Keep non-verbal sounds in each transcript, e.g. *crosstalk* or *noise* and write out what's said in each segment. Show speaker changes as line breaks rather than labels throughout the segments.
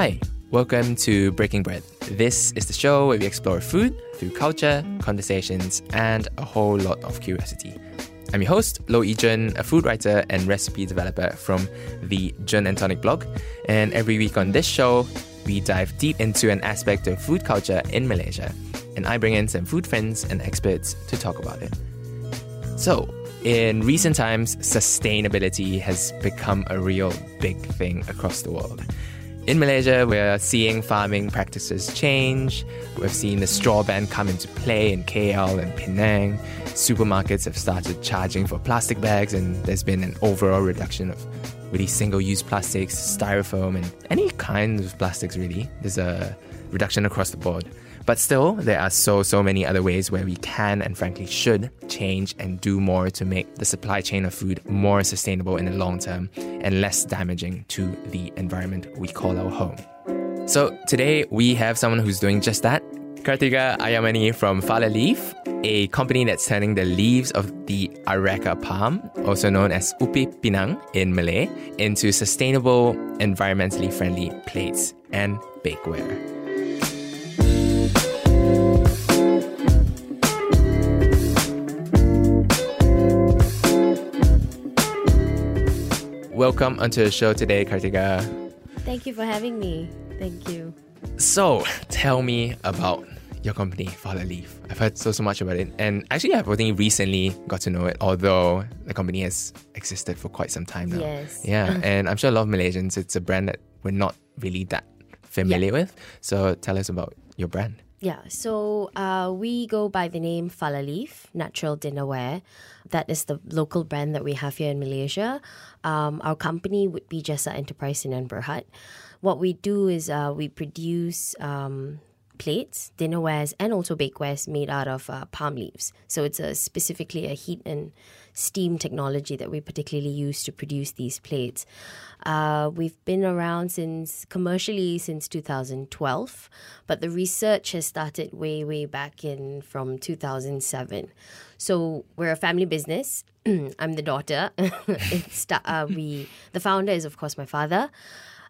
Hi, welcome to Breaking Bread. This is the show where we explore food through culture, conversations, and a whole lot of curiosity. I'm your host, Lo Jun, a food writer and recipe developer from the Jun and Tonic blog. And every week on this show, we dive deep into an aspect of food culture in Malaysia. And I bring in some food friends and experts to talk about it. So, in recent times, sustainability has become a real big thing across the world. In Malaysia, we're seeing farming practices change. We've seen the straw ban come into play in KL and Penang. Supermarkets have started charging for plastic bags, and there's been an overall reduction of really single use plastics, styrofoam, and any kind of plastics, really. There's a reduction across the board. But still, there are so, so many other ways where we can and frankly should change and do more to make the supply chain of food more sustainable in the long term and less damaging to the environment we call our home. So today we have someone who's doing just that. Kartika Ayamani from Fala Leaf, a company that's turning the leaves of the areca palm, also known as upih pinang in Malay, into sustainable, environmentally friendly plates and bakeware. Welcome onto the show today, Kartika.
Thank you for having me. Thank you.
So, tell me about your company, Fala Leaf. I've heard so so much about it, and actually, I've only recently got to know it. Although the company has existed for quite some time now.
Yes.
Yeah, *laughs* and I'm sure a lot of Malaysians. It's a brand that we're not really that familiar with. So, tell us about your brand.
Yeah, so uh, we go by the name Fala Leaf Natural Dinnerware. That is the local brand that we have here in Malaysia. Um, our company would be Jessa Enterprise in Berhad. What we do is uh, we produce um, plates, dinnerwares, and also bakewares made out of uh, palm leaves. So it's a, specifically a heat and steam technology that we particularly use to produce these plates. Uh, we've been around since commercially since 2012, but the research has started way, way back in from 2007. So we're a family business. *clears throat* I'm the daughter. *laughs* uh, we the founder is of course my father.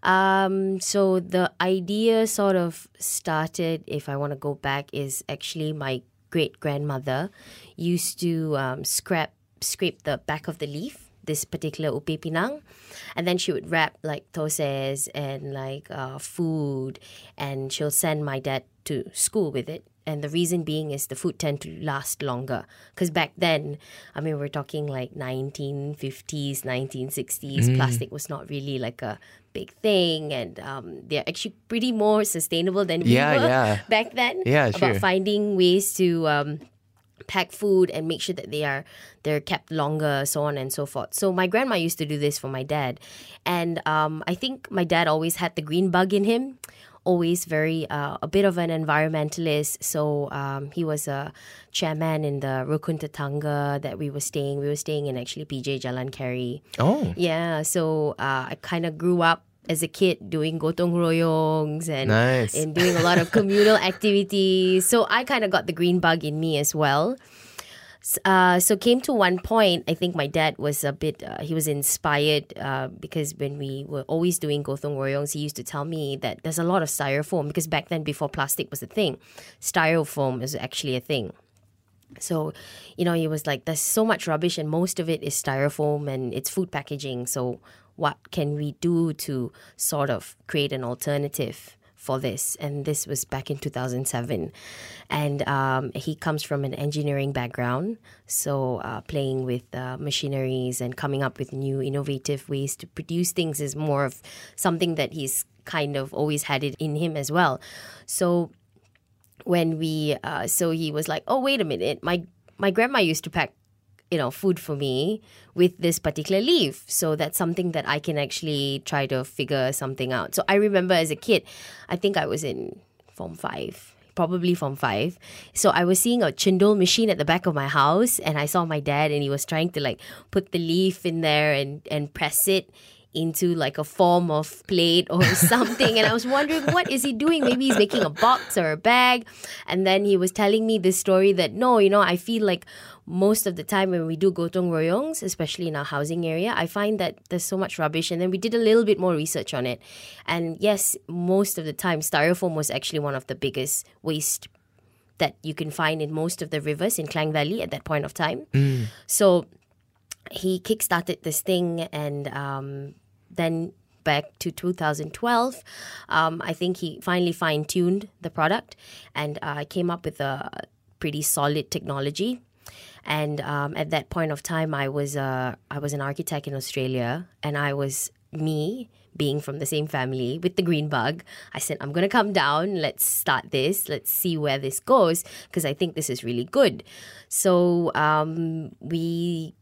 Um, so the idea sort of started, if I want to go back, is actually my great grandmother used to um, scrap scrape the back of the leaf, this particular upih pinang, and then she would wrap like toses and like uh, food, and she'll send my dad to school with it. And the reason being is the food tend to last longer. Because back then, I mean, we're talking like 1950s, 1960s, mm. plastic was not really like a big thing. And um, they're actually pretty more sustainable than we
yeah,
were
yeah. *laughs*
back then.
Yeah,
About finding ways to um, pack food and make sure that they are they're kept longer, so on and so forth. So my grandma used to do this for my dad, and um, I think my dad always had the green bug in him. Always very uh, a bit of an environmentalist. So um, he was a chairman in the Rukun Tetangga that we were staying. We were staying in actually PJ Jalan Keri.
Oh,
Yeah, so uh, I kind of grew up as a kid doing gotong royongs and
Nice.
and doing a lot of communal *laughs* activities. So I kind of got the green bug in me as well. Uh, so came to one point, I think my dad was a bit, uh, he was inspired uh, because when we were always doing gotong royongs, he used to tell me that there's a lot of styrofoam because back then, before plastic was a thing, styrofoam is actually a thing. So, you know, he was like, there's so much rubbish, and most of it is styrofoam and it's food packaging. So, what can we do to sort of create an alternative for this? And this was back in 2007. And um, he comes from an engineering background. So, uh, playing with uh, machineries and coming up with new innovative ways to produce things is more of something that he's kind of always had it in him as well. So, when we uh, so he was like oh wait a minute my my grandma used to pack you know food for me with this particular leaf. So that's something that i can actually try to figure something out. So i remember as a kid i think i was in form 5 probably from five. So I was seeing a cendol machine at the back of my house, and I saw my dad, and he was trying to like put the leaf in there and and press it into like a form of plate or *laughs* something. and I was wondering, what is he doing? Maybe he's making a box or a bag. And then he was telling me this story that no, you know, I feel like most of the time when we do gotong royongs, especially in our housing area, I find that there's so much rubbish. And then we did a little bit more research on it. And yes, most of the time, styrofoam was actually one of the biggest waste that you can find in most of the rivers in Klang Valley at that point of time. So he kickstarted this thing and um, then back to 2012 um, i think he finally fine-tuned the product and uh, came up with a pretty solid technology. And um, at that point of time i was uh, i was an architect in australia and i was me being from the same family with the green bug i said i'm to come down. Let's start this. Let's see where this goes because i think this is really good. So um, we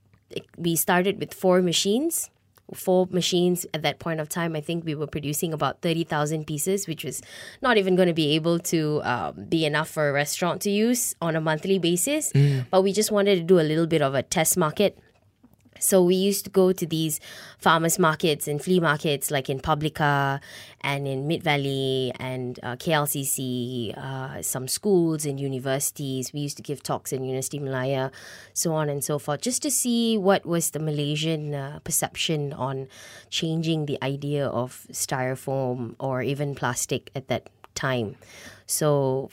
we started with four machines four machines at that point of time i think we were producing about 30000 pieces which was not even going to be able to um, be enough for a restaurant to use on a monthly basis. But we just wanted to do a little bit of a test market so we used to go to these farmers markets and flea markets like in Publika and in Mid Valley and uh, KLCC, uh, some schools and universities. We used to give talks in University Malaya, so on and so forth, just to see what was the Malaysian uh, perception on changing the idea of styrofoam or even plastic at that time. So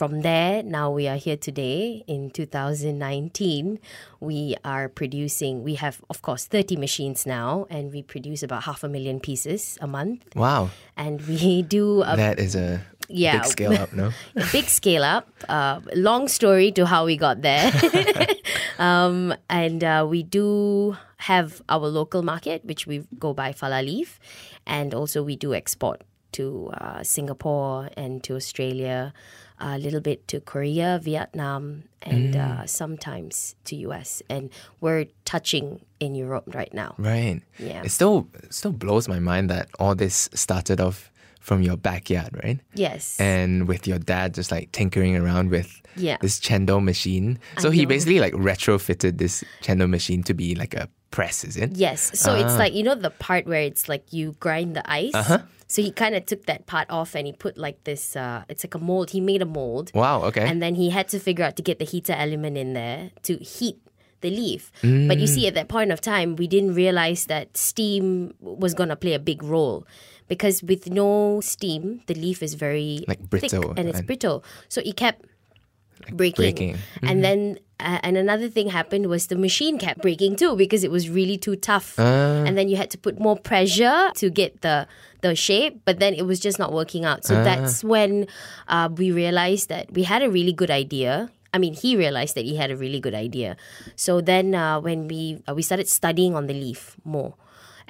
from there, now we are here today in 2019. We are producing, we have, of course, 30 machines now, and we produce about half a million pieces a month.
Wow.
And we *laughs* do a
That is a
Yeah.
big scale up, no?
a *laughs* big scale up. Uh, long story to how we got there. *laughs* um, and uh, we do have our local market, which we go by Fala Leaf, and also we do export to uh, Singapore and to Australia, a little bit to Korea, Vietnam, and uh, sometimes to US. And we're touching in Europe right now.
Right.
Yeah.
It still it still blows my mind that all this started off from your backyard, right?
Yes.
And with your dad just like tinkering around with
Yeah.
this Cendol machine. So he basically like retrofitted this Cendol machine to be like a press, is it?
Yes. So
Ah.
it's like, you know, the part where it's like you grind the ice.
Uh-huh.
So he kind of took that part off and he put like this, uh, it's like a mold. He made a mold.
Wow, okay.
And then he had to figure out to get the heater element in there to heat the leaf. But you
Mm.
see, at that point of time, we didn't realize that steam was going to play a big role. Because with no steam, the leaf is very
Like brittle
and it's
and-
brittle. So it kept breaking.
breaking. Mm-hmm.
And then, uh, and another thing happened was the machine kept breaking too because it was really too tough.
Ah.
And then you had to put more pressure to get the the shape, but then it was just not working out. So that's when uh, we realized that we had a really good idea. I mean, he realized that he had a really good idea. So then, uh, when we uh, we started studying on the leaf more,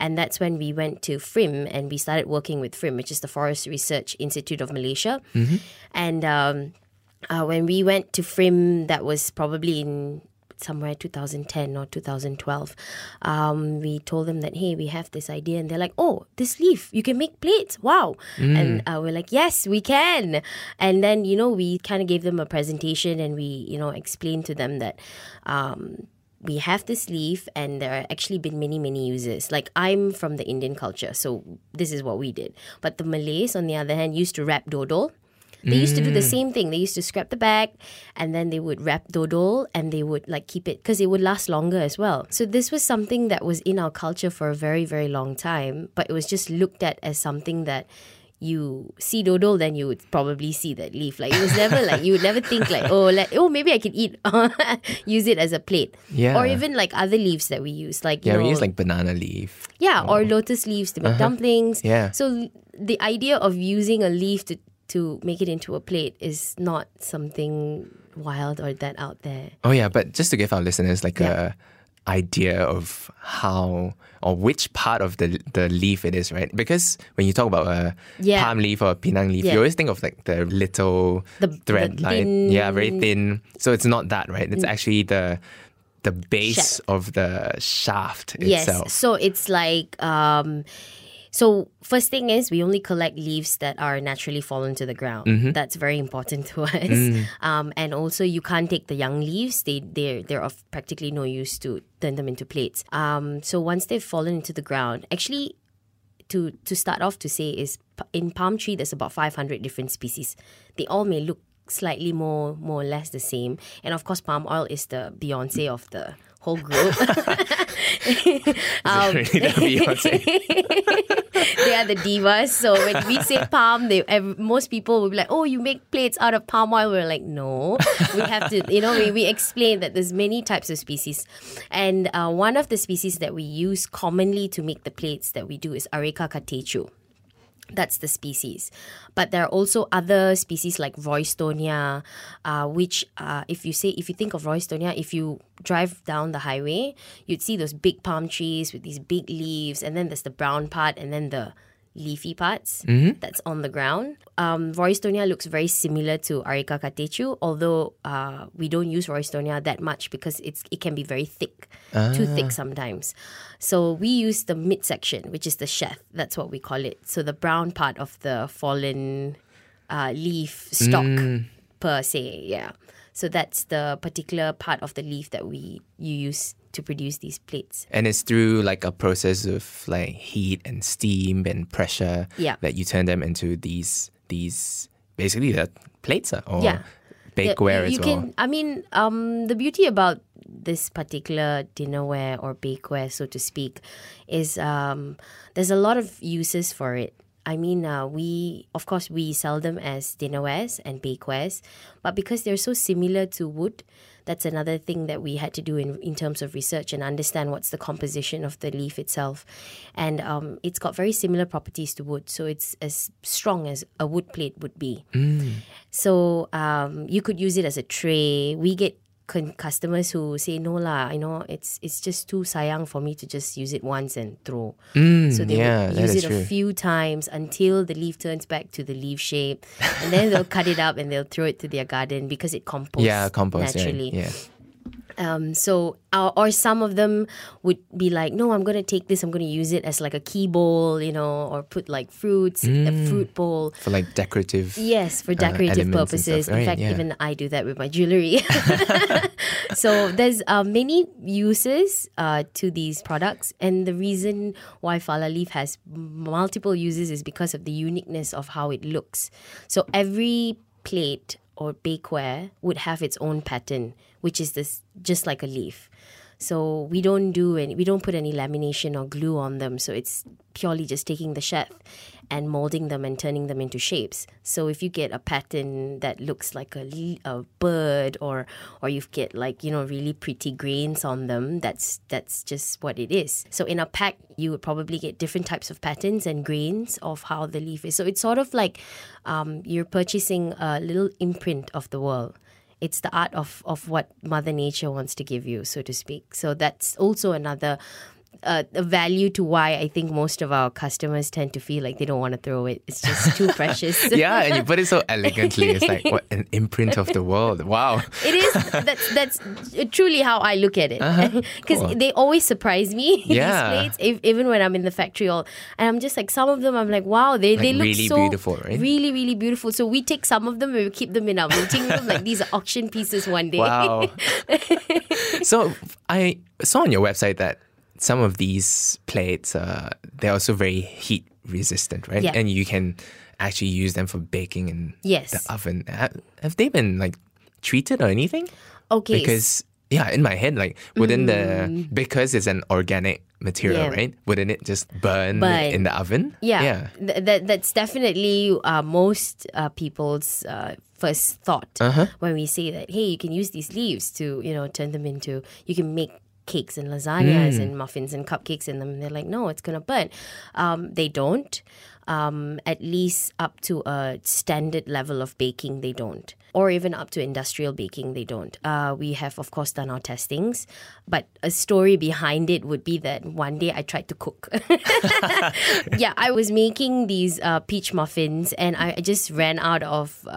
and that's when we went to FRIM and we started working with FRIM, which is the Forest Research Institute of Malaysia. And um, uh, when we went to FRIM, that was probably in somewhere 2010 or 2012. Um, we told them that, hey, we have this idea. And they're like, oh, this leaf, you can make plates. Wow. And uh, we're like, yes, we can. And then, you know, we kind of gave them a presentation and we, you know, explained to them that. Um, we have this leaf and there are actually been many many uses like i'm from the indian culture so this is what we did but the malays on the other hand used to wrap dodol they used to do the mm. same thing they used to scrap the bag and then they would wrap dodol and they would like keep it because it would last longer as well so this was something that was in our culture for a very very long time but it was just looked at as something that you see dodol, then you would probably see that leaf. Like it was never *laughs* like you would never think like oh like oh maybe I could eat *laughs* use it as a plate.
Yeah.
Or even like other leaves that we use, like you
yeah,
know,
we use like banana leaf.
yeah, or mm. lotus leaves to make uh-huh. dumplings.
Yeah.
So the idea of using a leaf to to make it into a plate is not something wild or that out there.
Oh yeah, but just to give our listeners like
Yeah.
a idea of how or which part of the the leaf it is, right? Because when you talk about a
Yeah.
palm leaf or a pinang leaf,
Yeah.
you always think of like the little
The-
thread
the
line.
thin- Mm.
Yeah, very thin. So it's not that, right? It's actually the the base
Shaft.
of the shaft itself.
Yes.
itself.
So it's like um so first thing is we only collect leaves that are naturally fallen to the ground.
Mm-hmm.
That's very important to *laughs* us.
Mm.
Um, and also you can't take the young leaves. They they're they're of practically no use to turn them into plates. Um, so once they've fallen into the ground, actually to to start off to say is in palm tree there's about 500 different species. They all may look slightly more more or less the same, and of course palm oil is the Beyonce of the whole group. *laughs* *laughs*
Um, really the Beyonce? *laughs*
they are the divas. So when we say palm, they most people will be like, "Oh, you make plates out of palm oil." We're like, "No, we have to." You know, we, we explain that there's many types of species, and uh, one of the species that we use commonly to make the plates that we do is Areca catechu. That's the species. But there are also other species like Roystonea, uh, which, uh, if you say, if you think of Roystonea, if you drive down the highway, you'd see those big palm trees with these big leaves, and then there's the brown part, and then the leafy parts that's on the ground. Um, Roystonea looks very similar to Areca catechu, although uh, we don't use Roystonea that much because it's it can be very thick, too thick sometimes. So we use the midsection, which is the sheath. That's what we call it. So the brown part of the fallen uh, leaf stalk per se, yeah. So that's the particular part of the leaf that we you use to produce these plates.
And it's through like a process of like heat and steam and pressure
Yeah.
that you turn them into these these basically the plates uh, or
Yeah.
bakeware
you
as well.
can i mean um, the beauty about this particular dinnerware or bakeware so to speak is um, there's a lot of uses for it i mean uh, we of course we sell them as dinnerwares and bakewares but because they're so similar to wood that's another thing that we had to do in, in terms of research and understand what's the composition of the leaf itself. And um, it's got very similar properties to wood, so it's as strong as a wood plate would be. So um, you could use it as a tray. We get con- customers who say, "No lah, you know, it's it's just too sayang for me to just use it once and throw." Mm, so they
yeah,
use it
true.
a few times until the leaf turns back to the leaf shape, and then they'll cut it up and they'll throw it to their garden because it composts
yeah, compost. yeah,
naturally.
Yeah.
Um, so, or, or some of them would be like, no, I'm going to take this, I'm going to use it as like a key bowl, you know, or put like fruits, a
Mm.
fruit bowl.
For like decorative.
Yes, for decorative
elements and
purposes.
stuff,
In fact,
yeah.
even I do that with my jewelry. *laughs* *laughs* so there's uh, many uses uh, to these products, and the reason why Fala Leaf has multiple uses is because of the uniqueness of how it looks. So every plate or bakeware would have its own pattern, which is this just like a leaf. So we don't do any, we don't put any lamination or glue on them. So it's purely just taking the sheath and molding them and turning them into shapes. So if you get a pattern that looks like a, a bird or or you get like you know really pretty grains on them, that's that's just what it is. So in a pack, you would probably get different types of patterns and grains of how the leaf is. So it's sort of like um, you're purchasing a little imprint of the world it's the art of of what mother nature wants to give you so to speak. So that's also another uh, a value to why I think most of our customers tend to feel like they don't want to throw it. It's just too *laughs* precious.
Yeah, and you put it so elegantly. It's like what an *laughs* imprint of the world. Wow.
It is. That's that's truly how I look at it. *laughs* Because
Cool.
they always surprise me.
Yeah.
These plates, if, even when I'm in the factory, all and I'm just like some of them. I'm like, wow, they they look
really
so
beautiful, right?
Really, really beautiful. So we take some of them and we keep them in our meeting room. like these are auction pieces one day.
Wow. so I saw on your website that some of these plates, uh, they're also very heat resistant, right?
Yeah.
And you can actually use them for baking in
Yes.
the oven. Ha- Have they been like treated or anything?
Okay.
Because yeah, in my head, like wouldn't the because it's an organic material,
Mm. Yeah.
right? Wouldn't it just burn,
Burn.
in the oven?
Yeah,
Yeah.
Th- that that's definitely uh, most uh, people's uh, first thought
Uh-huh.
when we say that. Hey, you can use these leaves to you know turn them into. You can make cakes and lasagnas
Mm.
and muffins and cupcakes in them. And they're like, no, it's gonna burn. Um, they don't. Um, at least up to a standard level of baking, they don't. Or even up to industrial baking, they don't. Uh, we have, of course, done our testings. But a story behind it would be that one day I tried to cook. *laughs* yeah, I was making these uh, peach muffins and I just ran out of. Uh,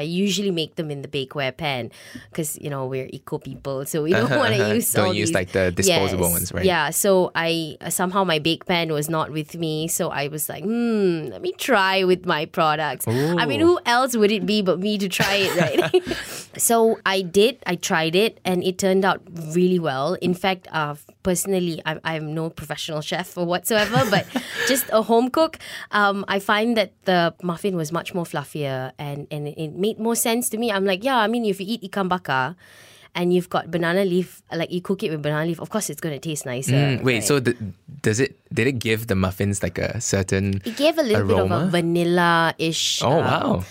I usually make them in the bakeware pan because, you know, we're eco people. So we don't want to use
Don't use,
these-
like, the disposable
Yes.
ones, right?
Yeah, so I somehow my bake pan was not with me. So I was like, hmm, let me try with my products. I mean, who else would it be but me to try it, right? *laughs* so I did. I tried it, and it turned out really well. In fact, uh, personally, I'm, I'm no professional chef or whatsoever, but *laughs* just a home cook, um, I find that the muffin was much more fluffier and, and it made more sense to me. I'm like, yeah, I mean, if you eat ikan bakar, and you've got banana leaf, like you cook it with banana leaf, of course it's going to taste nicer.
Mm, wait,
right?
so th- does it? Did it give the muffins like a certain?
It gave a little bit of a vanilla-ish
Oh,
um,
wow.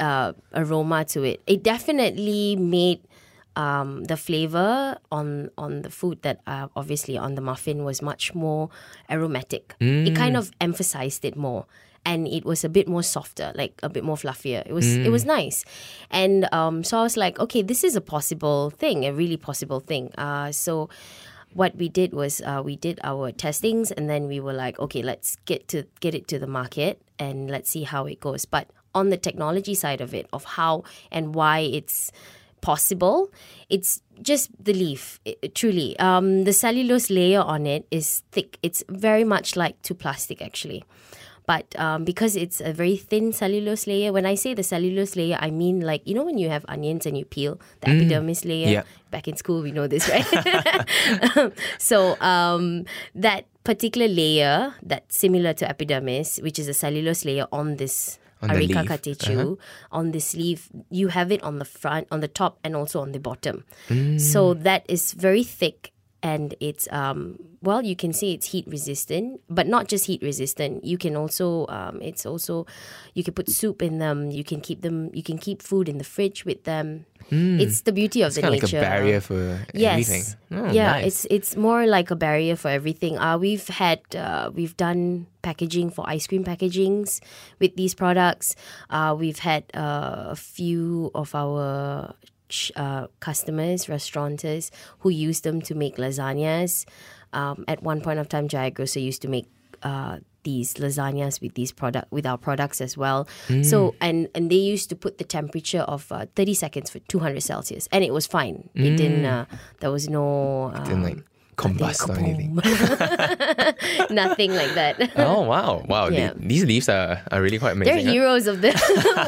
uh, aroma to it. It definitely made um, the flavor on on the food that uh, obviously on the muffin was much more aromatic. It kind of emphasized it more. And it was a bit more softer, like a bit more fluffier. It was it was nice, and um, so I was like, okay, this is a possible thing, a really possible thing. Uh, so what we did was uh, we did our testings and then we were like okay let's get to get it to the market and let's see how it goes. But on the technology side of it of how and why it's possible it's just the leaf i- truly. Um, the cellulose layer on it is thick. It's very much like to plastic actually but um, because it's a very thin cellulose layer, when I say the cellulose layer, I mean like you know when you have onions and you peel the epidermis layer.
Yeah.
Back in school, we know this, right? *laughs* so um, that particular layer, that's similar to epidermis, which is a cellulose layer on this
On the
Areca.
Uh-huh.
catechu, on this leaf, you have it on the front, on the top, and also on the bottom.
Mm.
So that is very thick and it's um well you can say it's heat resistant but not just heat resistant you can also um it's also you can put soup in them you can keep them you can keep food in the fridge with them it's the beauty of
It's
the
kind of like
nature
a barrier for everything.
Yes.
Oh,
yeah,
nice.
it's it's more like a barrier for everything. Uh, we've had uh, we've done packaging for ice cream packagings with these products. Uh, we've had uh, a few of our uh, customers, restaurateurs, who use them to make lasagnas. Um, at one point of time, Jaya Grocer used to make uh, these lasagnas with these product with our products as well.
Mm.
So and and they used to put the temperature of uh, 30 seconds for 200 Celsius, and it was fine. It didn't. Uh, there was no. Um,
Mm. Didn't like combust or anything. *laughs*
Nothing like that.
Oh wow, wow! the- these leaves are, are really quite amazing.
They're
amazing. huh?
heroes of the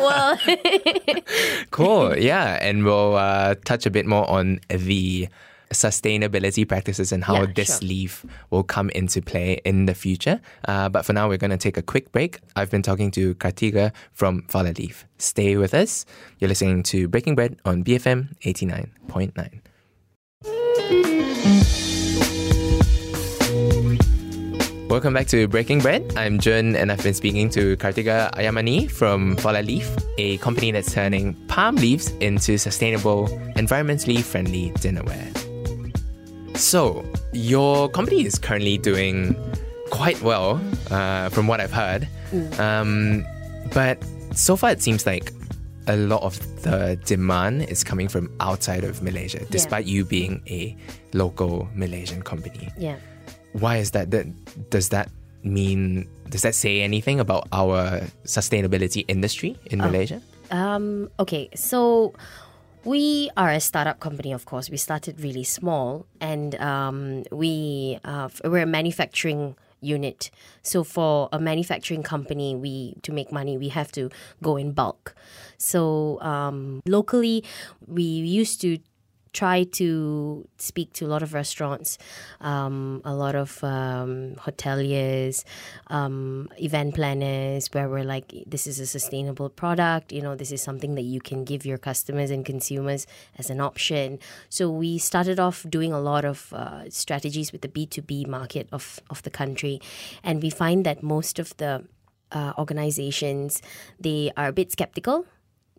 *laughs* world. *laughs*
Cool, yeah, and we'll uh, touch a bit more on the sustainability practices and how
Yeah,
this
sure.
leaf will come into play in the future. Uh, but for now, we're going to take a quick break. I've been talking to Kartiga from Fala Leaf. Stay with us. You're listening to Breaking Bread on BFM 89.9. Welcome back to Breaking Bread. I'm Jun and I've been speaking to Kartiga Ayamani from Fala Leaf, a company that's turning palm leaves into sustainable, environmentally friendly dinnerware. So, your company is currently doing quite well, uh, from what I've heard. Um, but so far, it seems like a lot of the demand is coming from outside of Malaysia, despite you being a local Malaysian company
yeah.
Why is that? that does that mean does that say anything about our sustainability industry in Malaysia?
Um, okay, so we are a startup company, of course. We started really small, and um, we uh, we're a manufacturing unit. So for a manufacturing company, we to make money, we have to go in bulk. So um, locally, we used to try to speak to a lot of restaurants, um, a lot of um, hoteliers, um, event planners, where we're like, this is a sustainable product. You know, this is something that you can give your customers and consumers as an option. So we started off doing a lot of uh, strategies with the B two B market of of the country, and we find that most of the uh, organizations they are a bit skeptical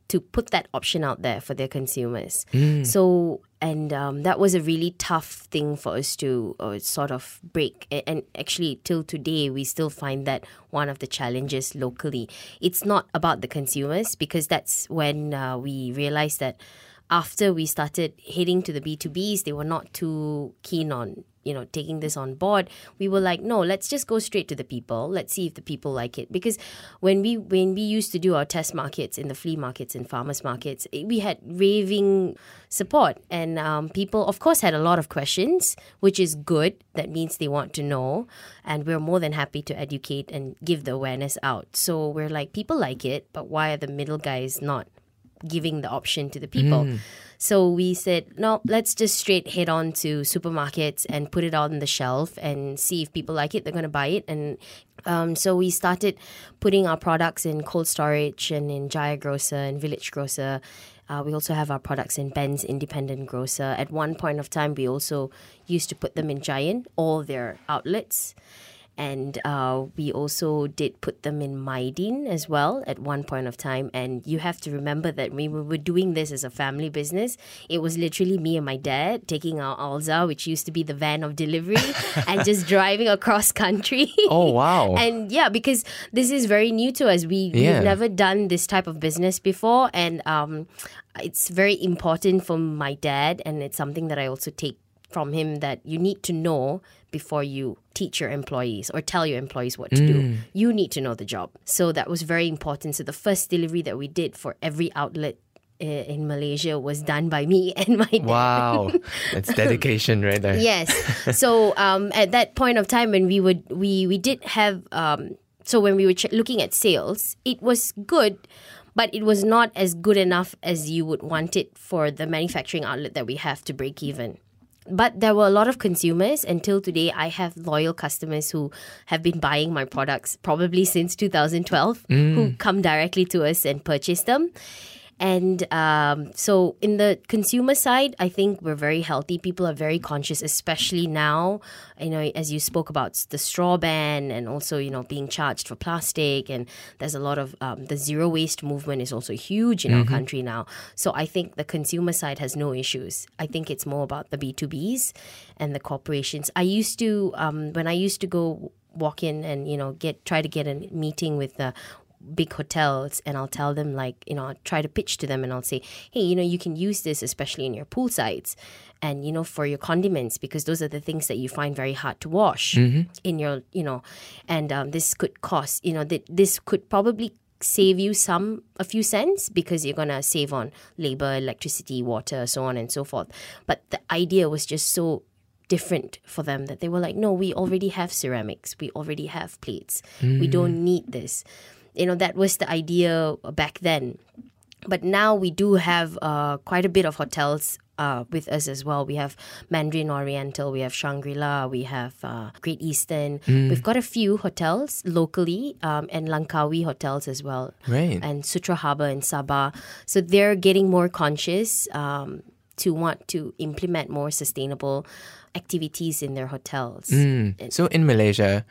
to put that option out there for their consumers. So, and um, that was a really tough thing for us to uh, sort of break. And actually, till today, we still find that one of the challenges locally. It's not about the consumers because that's when uh, we realized that after we started heading to the B2Bs, they were not too keen on you know taking this on board we were like no let's just go straight to the people. Let's see if the people like it. Because when we when we used to do our test markets in the flea markets and farmers markets eh, we had raving support. And um, people of course had a lot of questions which is good. That means they want to know. And we're more than happy to educate and give the awareness out. So we're like people like it but why are the middle guys not giving the option to the people. So we said, no, let's just straight head on to supermarkets and put it on the shelf and see if people like it, they're going to buy it. And um, so we started putting our products in cold storage and in Jaya Grocer and Village Grocer. Uh, we also have our products in Ben's Independent Grocer. At one point of time, we also used to put them in Giant, all their outlets and uh, we also did put them in Mydin as well at one point of time. And you have to remember that we were doing this as a family business. It was literally me and my dad taking our Alza, which used to be the van of delivery, *laughs* and just driving across country.
Oh, wow. *laughs*
and yeah, because this is very new to us. We,
Yeah.
We've never done this type of business before. And um, it's very important for my dad. And it's something that I also take from him that you need to know before you teach your employees or tell your employees what to do. You need to know the job. So that was very important. So the first delivery that we did for every outlet uh, in Malaysia was done by me *laughs* and my dad.
Wow. That's dedication right there.
Yes. so um, at that point of time when we would we we did have um, so when we were ch- looking at sales, it was good, but it was not as good enough as you would want it for the manufacturing outlet that we have to break even. But there were a lot of consumers. Until today, I have loyal customers who have been buying my products probably since 2012, who mm. come directly to us and purchase them. And um, so, in the consumer side, I think we're very healthy. People are very conscious, especially now. You know, as you spoke about the straw ban, and also you know being charged for plastic, and there's a lot of um, the zero waste movement is also huge in our country now. So I think the consumer side has no issues. I think it's more about the B two Bs and the corporations. I used to um, when I used to go walk in and you know get try to get a meeting with the big hotels and I'll tell them like you know I'll try to pitch to them and I'll say hey you know you can use this especially in your pool sites and you know for your condiments because those are the things that you find very hard to wash in your you know and um, this could cost you know that this could probably save you some a few cents because you're gonna save on labor electricity water so on and so forth. But the idea was just so different for them that they were like no we already have ceramics. We already have plates. We don't need this you know that was the idea back then but now we do have uh, quite a bit of hotels uh, with us as well. We have Mandarin Oriental, we have Shangri La, we have uh, Great Eastern. We've got a few hotels locally um, and Langkawi hotels as well.
Right.
And Sutera Harbour in Sabah. So they're getting more conscious um, to want to implement more sustainable activities in their hotels.
Mm. So in Malaysia,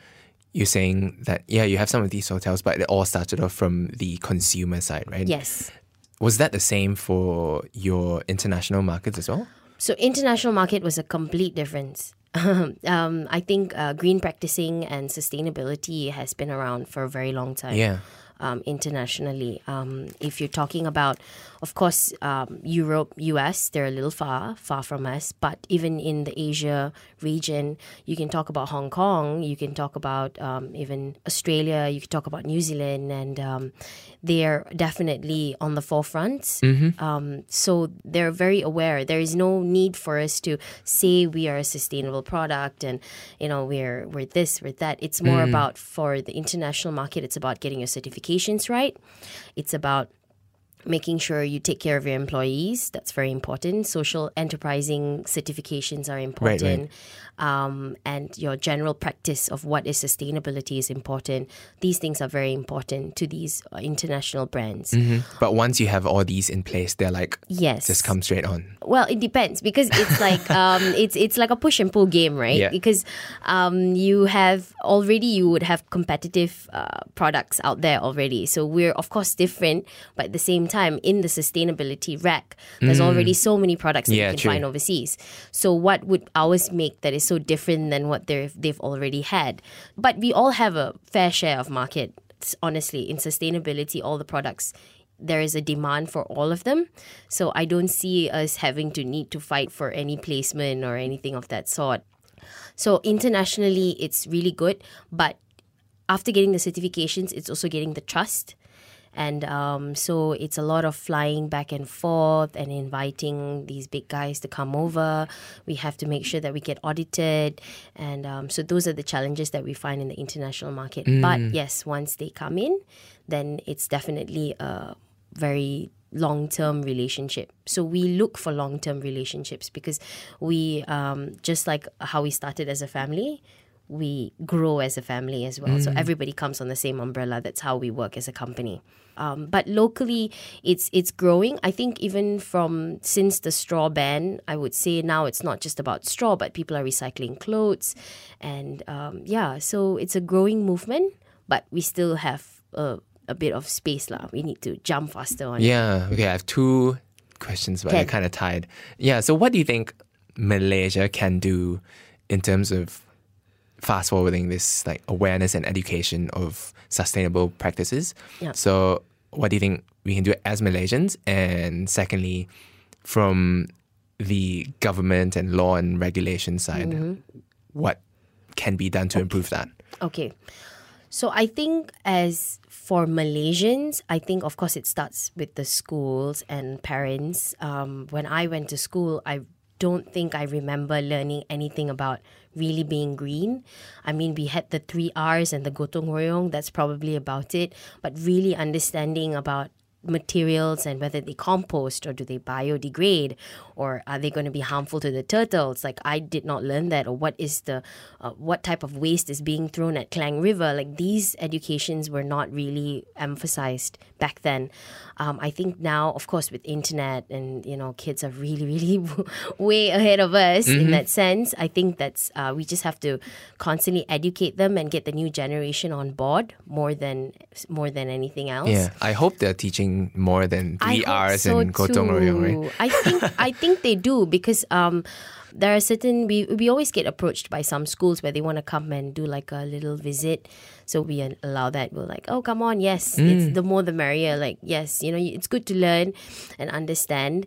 you're saying that yeah, you have some of these hotels, but it all started off from the consumer side, right?
Yes.
Was that the same for your international markets as well?
So international market was a complete difference. *laughs* um, I think uh, green practicing and sustainability has been around for a very long time.
Yeah.
Um, internationally, um, if you're talking about, of course, um, Europe, US, they're a little far, far from us. But even in the Asia region, you can talk about Hong Kong, you can talk about um, even Australia, you can talk about New Zealand, and um, they're definitely on the forefront. Um, so they're very aware. There is no need for us to say we are a sustainable product and you know we're we're this, we're that. It's more about for the international market. It's about getting your right. It's about making sure you take care of your employees. That's very important. Social enterprising certifications are important. Um, and your general practice of what is sustainability is important. These things are very important to these uh, international brands.
Mhm. But once you have all these in place, they're like
Yes.
just come straight on.
Well, it depends because it's *laughs* like um, it's it's like a push and pull game, right?
Yeah.
Because um, you have already you would have competitive uh, products out there already. So we're of course different, but at the same time, in the sustainability rack, there's already so many products that
Mm. Yeah,
you can
true.
find overseas. So what would ours make that is so different than what they've they've already had? But we all have a fair share of market. Honestly, in sustainability, all the products there is a demand for all of them. So I don't see us having to need to fight for any placement or anything of that sort. So internationally, it's really good. But after getting the certifications, it's also getting the trust. And um, so it's a lot of flying back and forth and inviting these big guys to come over. We have to make sure that we get audited. And um, so those are the challenges that we find in the international market. But yes, once they come in, then it's definitely a very long term relationship. So we look for long term relationships because we, um, just like how we started as a family, we grow as a family as well. So everybody comes on the same umbrella. That's how we work as a company. Um, but locally, it's it's growing. I think even from since the straw ban, I would say now it's not just about straw, but people are recycling clothes, and um, yeah, so it's a growing movement. But we still have a, a bit of space, lah. We need to jump faster on. it.
Yeah. Okay. I have two questions, but they're kind of tied. Yeah. So, what do you think Malaysia can do in terms of fast forwarding this like awareness and education of sustainable practices?
Yeah.
So, what do you think we can do as Malaysians? And secondly, from the government and law and regulation side,
Mm-hmm.
what can be done to improve that?
Okay. So I think as for Malaysians, I think of course it starts with the schools and parents. Um, when I went to school, I don't think I remember learning anything about really being green. I mean, we had the three R's and the gotong royong. That's probably about it. But really understanding about materials and whether they compost or do they biodegrade or are they going to be harmful to the turtles? Like i did not learn that or what is the uh, what type of waste is being thrown at klang river? Like these educations were not really emphasized back then. Um, i think now of course with internet and you know kids are really really *laughs* way ahead of us in that sense. I think that's uh, we just have to constantly educate them and get the new generation on board more than more than anything else.
Yeah. I hope they're teaching more than three
hope
R's
so
and gotong royong, right? *laughs*
I think I think they do because um, there are certain we we always get approached by some schools where they want to come and do like a little visit. So we allow that. We're like, oh come on, yes,
Mm.
it's the more the merrier. Like yes, you know, it's good to learn and understand.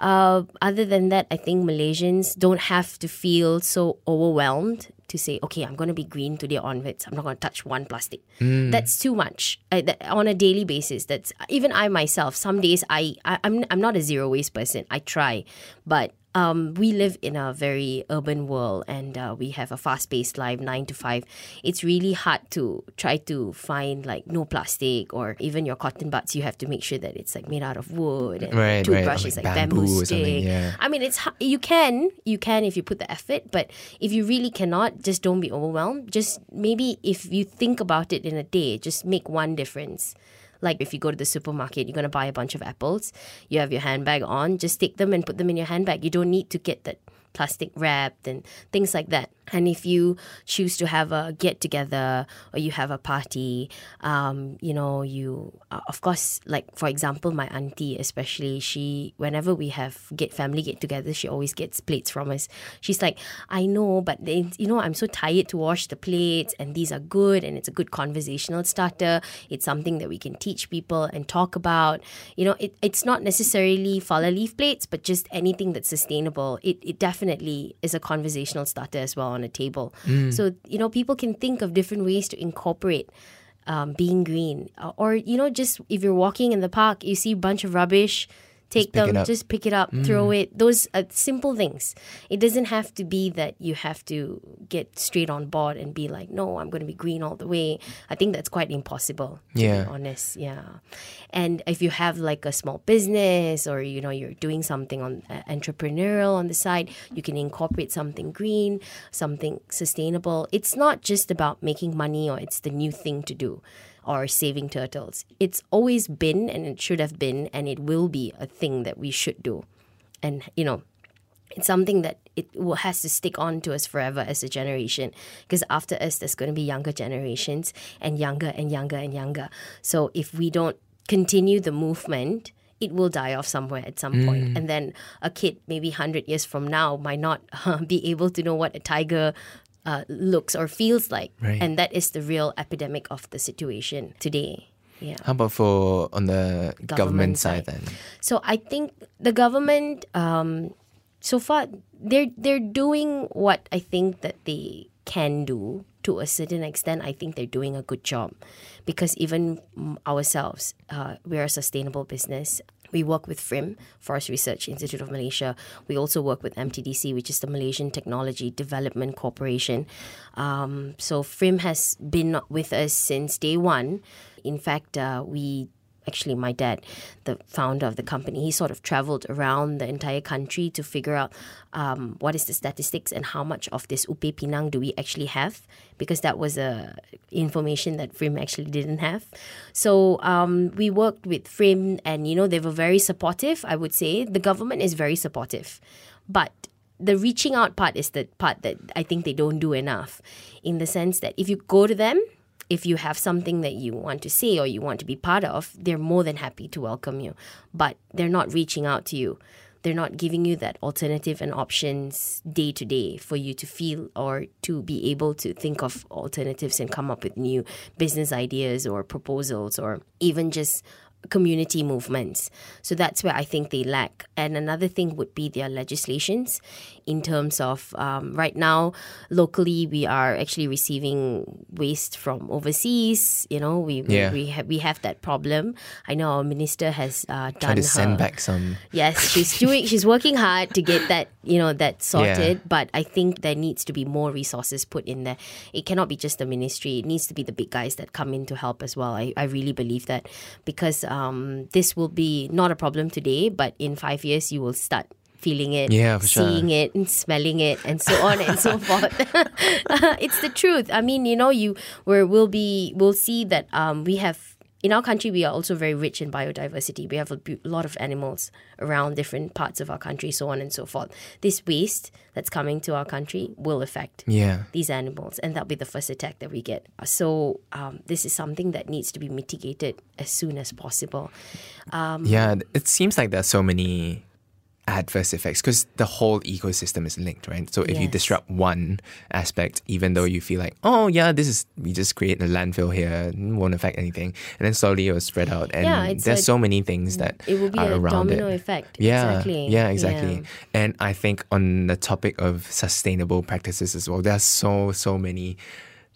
Uh, other than that, I think Malaysians don't have to feel so overwhelmed to say, okay, I'm going to be green today onwards. I'm not going to touch one plastic. Hmm. That's too much that, on a daily basis. That's even I myself. Some days I, I I'm I'm not a zero waste person. I try, but um, we live in a very urban world and uh, we have a fast paced life, nine to five. It's really hard to try to find like no plastic or even your cotton buds. You have to make sure that it's like made out of wood and
Right, right,
toothbrush
or
is
like
like
bamboo
bamboo, stick.
yeah.
I mean, it's you can you can if you put the effort, but if you really cannot, just don't be overwhelmed. Just maybe if you think about it in a day, just make one difference. Like if you go to the supermarket, you're gonna buy a bunch of apples. You have your handbag on, just take them and put them in your handbag. You don't need to get that plastic wrapped and things like that. And if you choose to have a get together or you have a party, um, you know, you uh, of course, like for example, my auntie especially, she whenever we have get family get together, she always gets plates from us. She's like, I know, but they, you know, I'm so tired to wash the plates, and these are good, and it's a good conversational starter. It's something that we can teach people and talk about. You know, it, it's not necessarily fala leaf plates, but just anything that's sustainable. It it definitely is a conversational starter as well on a table. So you know, people can think of different ways to incorporate um, being green, Uh, or you know, just if you're walking in the park, you see a bunch of rubbish. Take
it
them, just pick it up, throw it. Those are simple things. It doesn't have to be that you have to get straight on board and be like, no, I'm going to be green all the way. I think that's quite impossible. To
Yeah.
be honest, yeah. And if you have like a small business or you know you're doing something on uh, entrepreneurial on the side, you can incorporate something green, something sustainable. It's not just about making money or it's the new thing to do or saving turtles. It's always been and it should have been and it will be a thing that we should do. And you know, it's something that it will, has to stick on to us forever as a generation because after us there's going to be younger generations and younger and younger and younger so if we don't continue the movement it will die off somewhere at some point. Mm. and then a kid maybe 100 years from now might not *laughs* be able to know what a tiger uh, looks or feels like
Right.
and that is the real epidemic of the situation today yeah
How about for on the government,
Government
side,
side.
then?
So I think the government, um, so far, they're they're doing what I think that they can do to a certain extent. I think they're doing a good job, because even ourselves, uh, we're a sustainable business. We work with FRIM, Forest Research Institute of Malaysia. We also work with MTDC, which is the Malaysian Technology Development Corporation. Um, so FRIM has been with us since day one. In fact, uh, we actually my dad, the founder of the company, he sort of traveled around the entire country to figure out um, what is the statistics and how much of this upih pinang do we actually have, because that was a information that FRIM actually didn't have. So um, we worked with FRIM, and you know they were very supportive. I would say the government is very supportive, but the reaching out part is the part that I think they don't do enough, in the sense that if you go to them if you have something that you want to say or you want to be part of, they're more than happy to welcome you. But they're not reaching out to you. They're not giving you that alternative and options day to day for you to feel or to be able to think of alternatives and come up with new business ideas or proposals or even just community movements. So that's where I think they lack. And another thing would be their legislations in terms of um, right now, locally, we are actually receiving waste from overseas. You know, we
Yeah.
we, we, ha- we have that problem. I know our minister has uh, done
Trying to send back some.
Yes, she's doing. She's working hard to get that you know that sorted. But I think there needs to be more resources put in there. It cannot be just the ministry. It needs to be the big guys that come in to help as well. I, I really believe that because um, this will be not a problem today, but in five years you will start feeling it,
Yeah, for sure.
seeing it, and smelling it, and so on and so *laughs* forth. *laughs* it's the truth. I mean, you know, you where we'll be, we'll see that um, we have in our country, we are also very rich in biodiversity. We have a bu- lot of animals around different parts of our country, so on and so forth. This waste that's coming to our country will affect
Yeah.
these animals, and that'll be the first attack that we get. So, um, this is something that needs to be mitigated as soon as possible. Um,
Yeah, it seems like there's so many adverse effects because the whole ecosystem is linked, right? So if you disrupt one aspect, even though you feel like, oh yeah, this is we just create a landfill here, won't affect anything, and then slowly it will spread out, and
Yeah,
there's
a-
so many things that
It will be
are
a
around
domino
it.
effect.
Yeah,
exactly.
yeah, exactly.
Yeah.
And I think on the topic of sustainable practices as well, there's so so many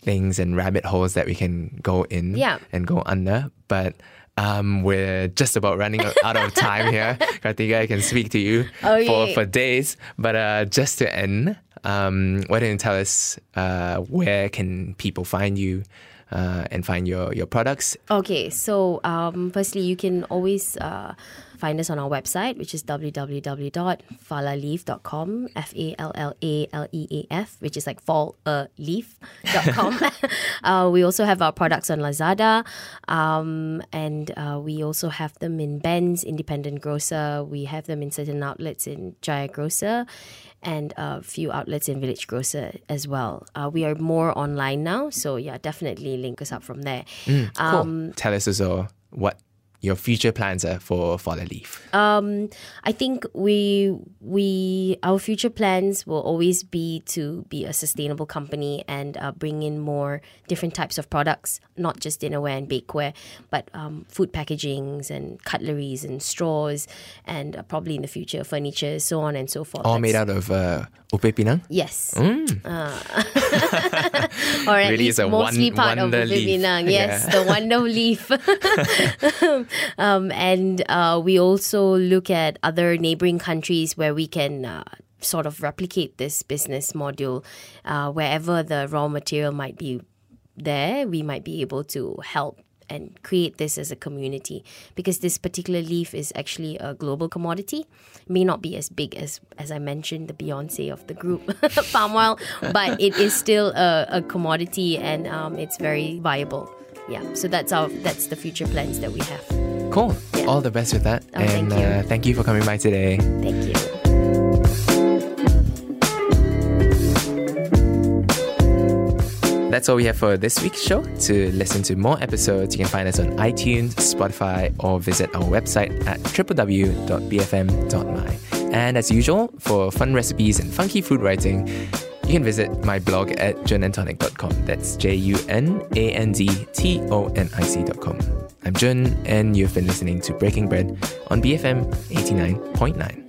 things and rabbit holes that we can go in
Yeah.
and go under, but. Um, we're just about running out of time here. *laughs* Kartika, I can speak to you
Oh,
for,
yeah.
for days. But uh, just to end, um, why don't you tell us uh, where can people find you uh, and find your, your products?
Okay, so um, firstly, you can always uh, find us on our website, which is www.fallaleaf.com, F A L L A L E A F, which is like fall a leaf.com. *laughs* *laughs* uh, we also have our products on Lazada, um, and uh, we also have them in Ben's Independent Grocer. We have them in certain outlets in Jaya Grocer and a few outlets in Village Grocer as well. Uh, we are more online now, so yeah, definitely link us up from there.
Cool. tell us also what your future plans are for Fallaleaf.
Um, I think we we our future plans will always be to be a sustainable company and uh, bring in more different types of products, not just dinnerware and bakeware, but um, food packagings and cutleries and straws, and uh, probably in the future furniture, so on and so forth.
All
That's-
made out of uh, upih pinang?
Yes. Uh, *laughs* or at
Really
least
is a
mostly
one-
part of the
leaf.
Pinang. Yes,
Yeah.
the wonder leaf. *laughs* *laughs* um, and uh, we also look at other neighboring countries where we can. Uh, Sort of replicate this business module uh, wherever the raw material might be there, we might be able to help and create this as a community because this particular leaf is actually a global commodity. May not be as big as, as I mentioned, the Beyonce of the group, *laughs* palm oil, but it is still a, a commodity and um, it's very viable. Yeah, so that's our that's the future plans that we have.
Cool. All the best with that.
Oh, thank
and
you.
Uh, thank you for coming by today.
Thank you.
That's all we have for this week's show. To listen to more episodes, you can find us on iTunes, Spotify, or visit our website at www.bfm.my. And as usual, for fun recipes and funky food writing, you can visit my blog at junandtonic.com. That's J U N A N D T O N I C.com. I'm Jun, and you've been listening to Breaking Bread on BFM 89.9.